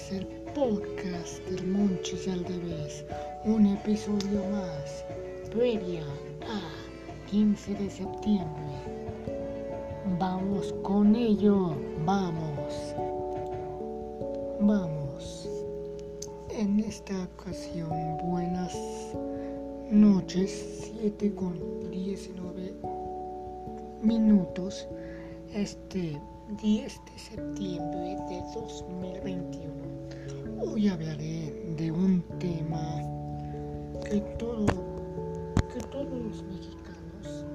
es el podcast del Monchis al revés. Un episodio más, previa a 15 de septiembre. Vamos con ello, vamos. Vamos. En esta ocasión, buenas noches, 7 con 19 minutos. Este 10 de septiembre de 2021. Hoy hablaré de un tema que, todo, que todos los mexicanos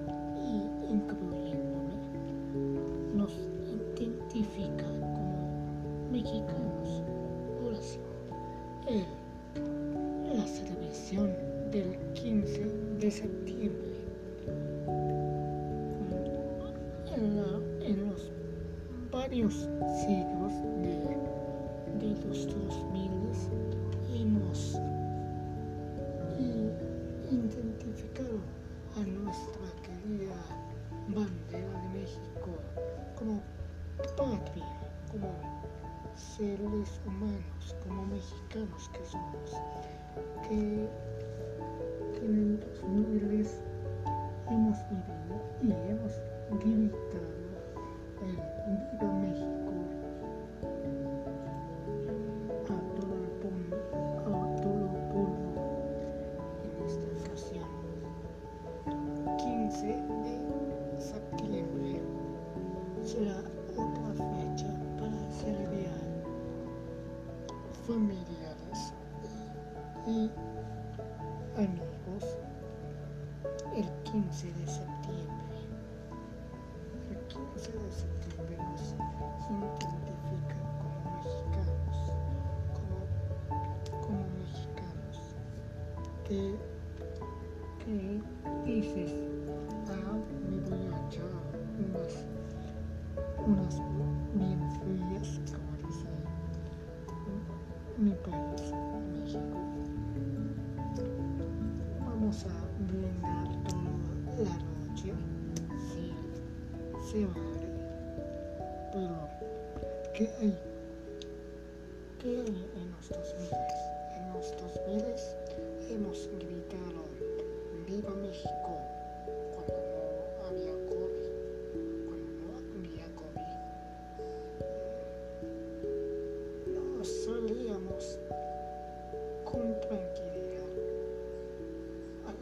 you que ¿Qué dices? Ah, me voy a echar unas, unas bien frías, como dice mi país, México. Vamos a brindar toda la noche. Sí, se vale. Pero, ¿qué hay?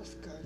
of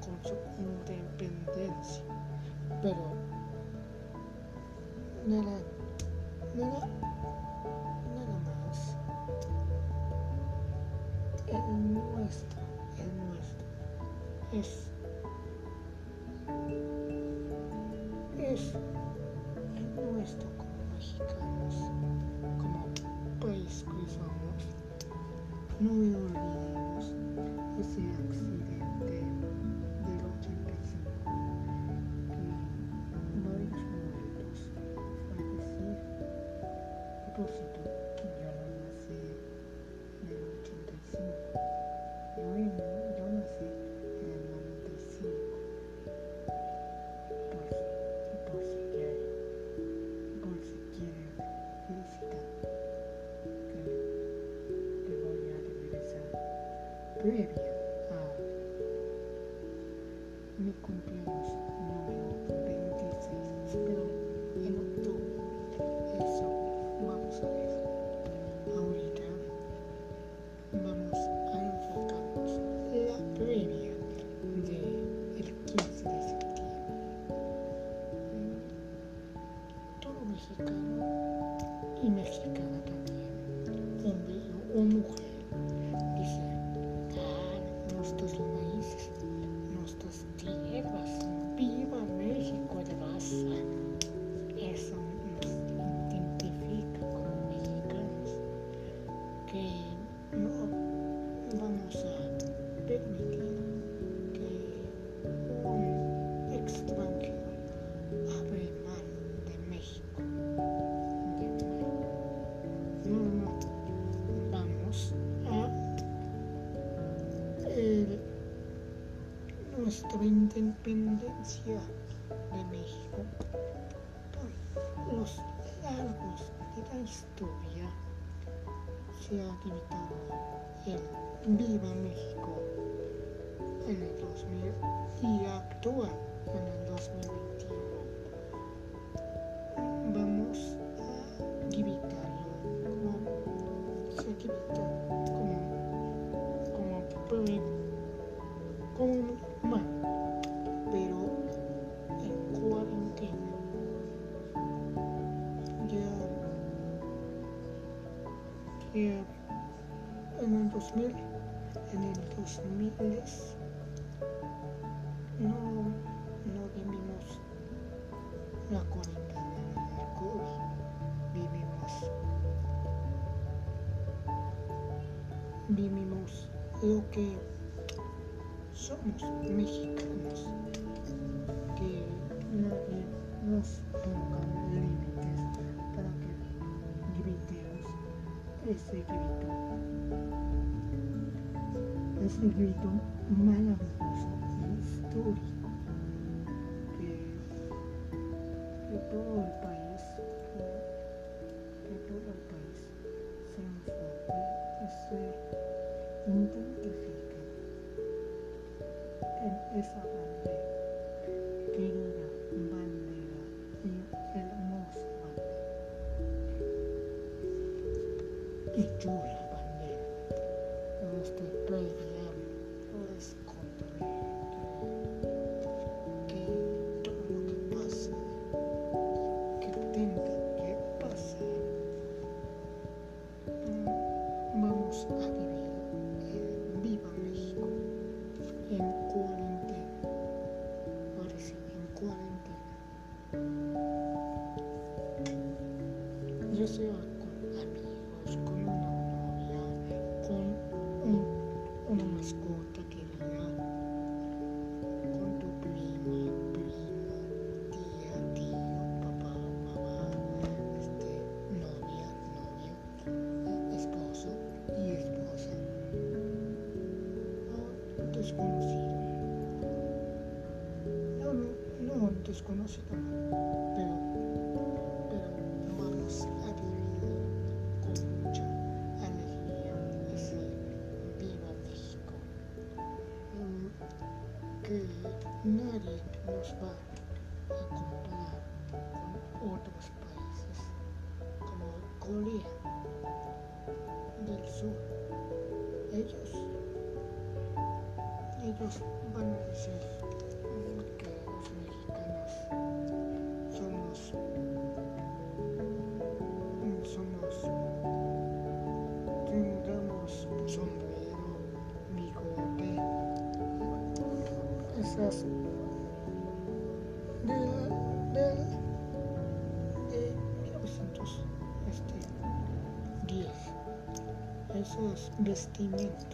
con su independencia, pero en el profitable. 我们不 Ciudad de México por los largos de la historia se ha limitado el Viva México en el 2000 y actual. la cuarentena en la COVID vivimos. Vivimos lo que somos mexicanos, que nadie nos ponga límites para que gritemos ese grito, ese grito maravilloso. each jewelry. Conoce también, pero, pero vamos a vivir con mucha alegría ese viva México, mm, que nadie nos va a comparar con otros países como Corea del Sur. Ellos, ellos van a decir esas del, del de 1910 esas vestimentas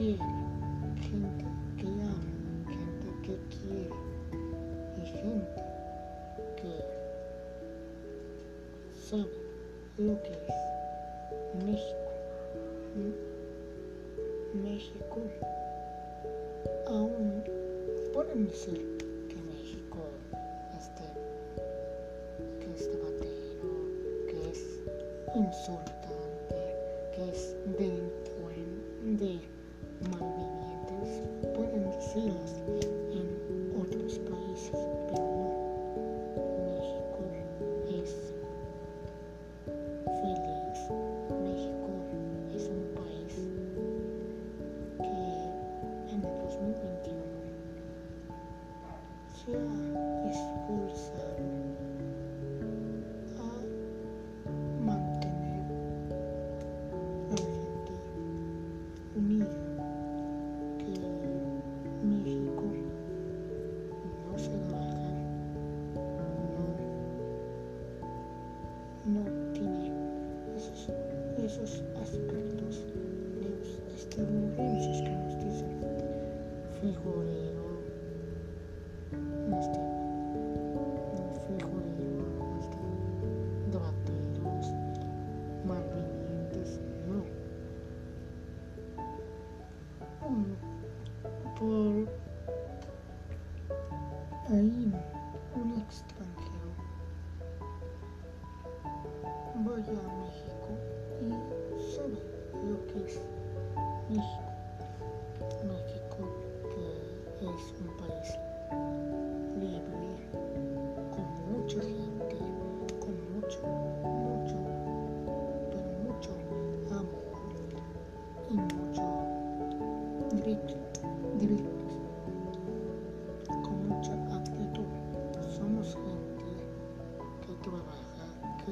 quiere, gente que ama, gente que quiere y gente que sabe lo que es México. México, aún pueden decir que México este, que es batero, que es insulto.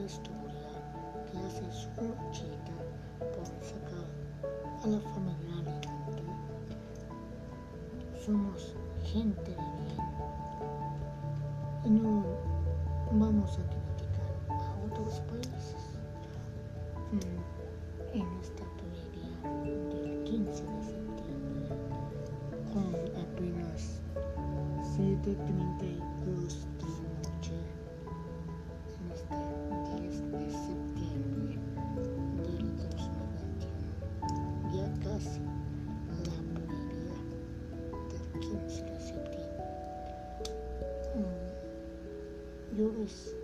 historia que hace su cita por sacar a la familiaridad. Somos gente de bien. Y no vamos a anos.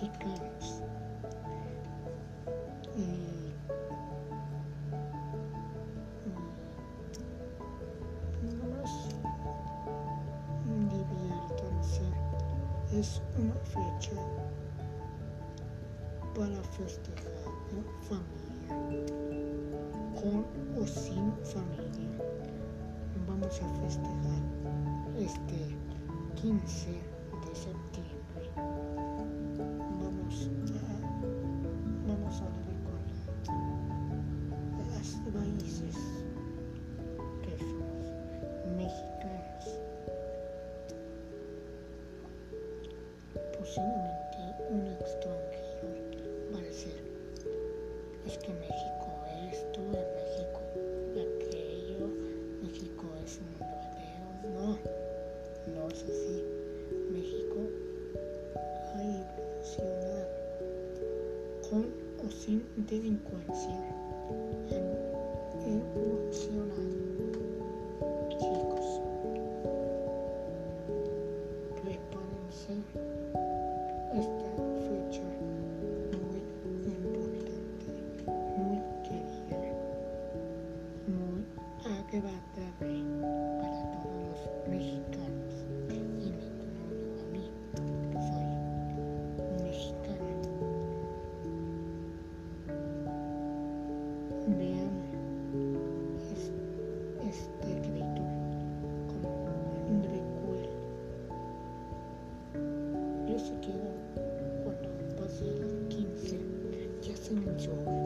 mexicanas. Más mm, mm, es una fecha para festejar en familia, con o sin familia. Vamos a festejar este 15 de septiembre. o sin delincuencia. En, control.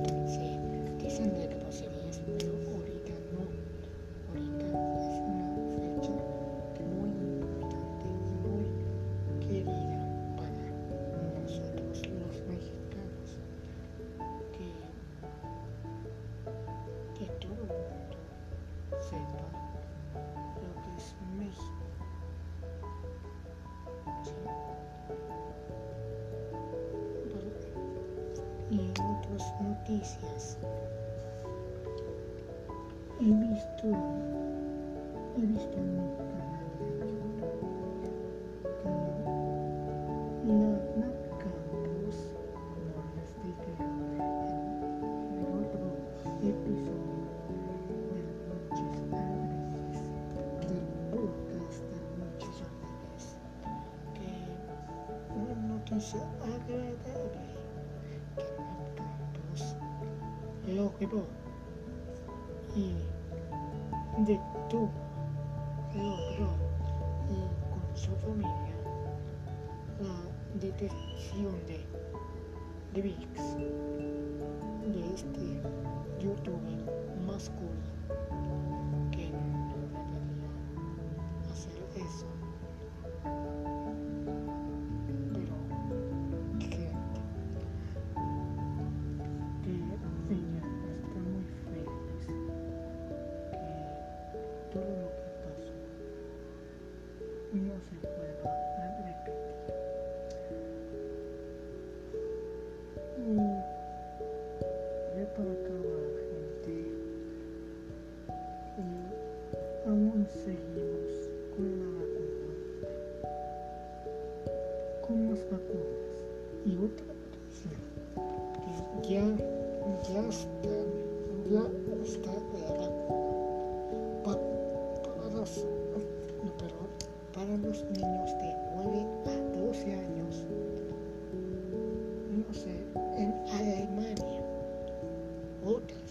caricias. He visto, he visto en mi les dije el episodio de Noches Agres, del podcast de Noches que una noticia agradable. objetivo y de tu logro y con su familia la detección de, de vida. Lord.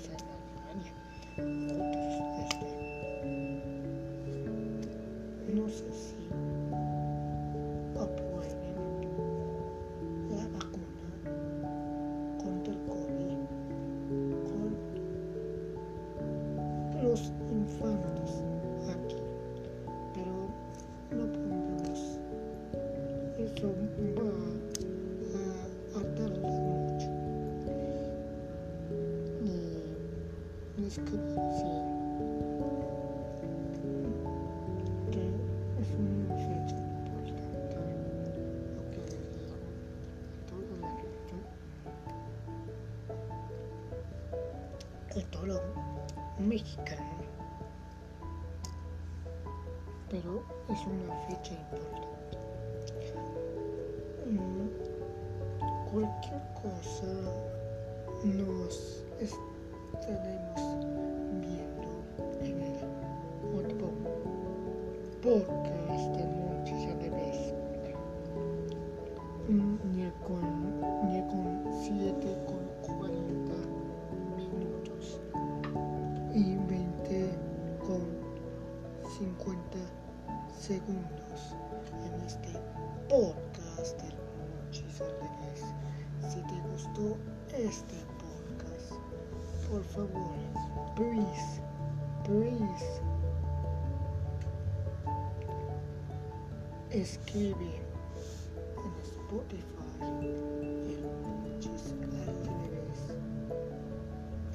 Totoro, un mexicano. Pero es una fecha importante. Mm, cualquier cosa nos estaremos viendo en el otro podcast. por favor. Please. Please. Escribe en Spotify el Muchis al.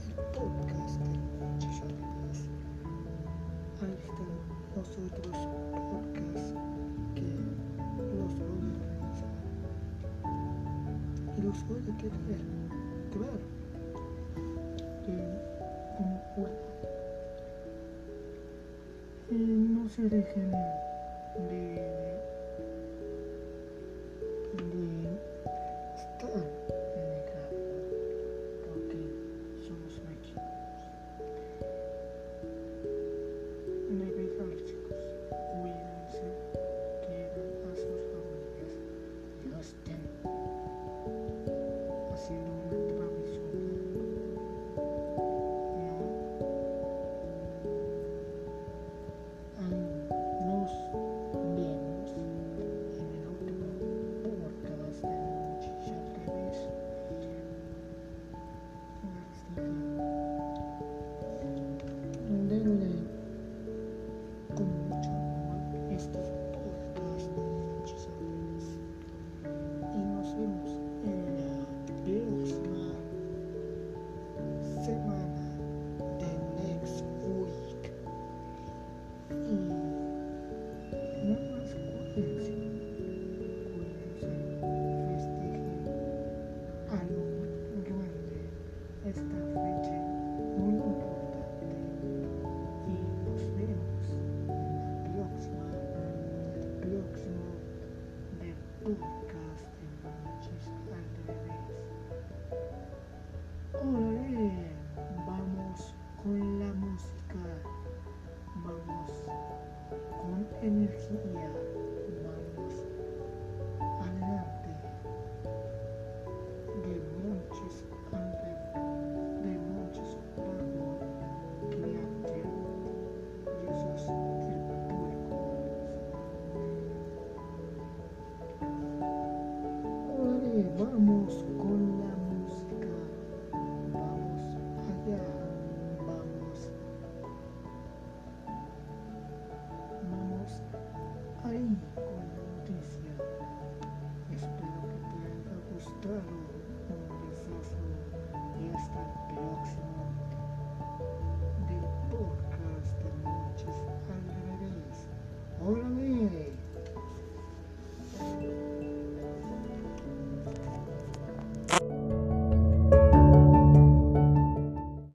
El podcast del Muchis al. Ahí están los otros podcasts que los voy a realizar. Y los voy a tener, claro. Sudah. Vamos.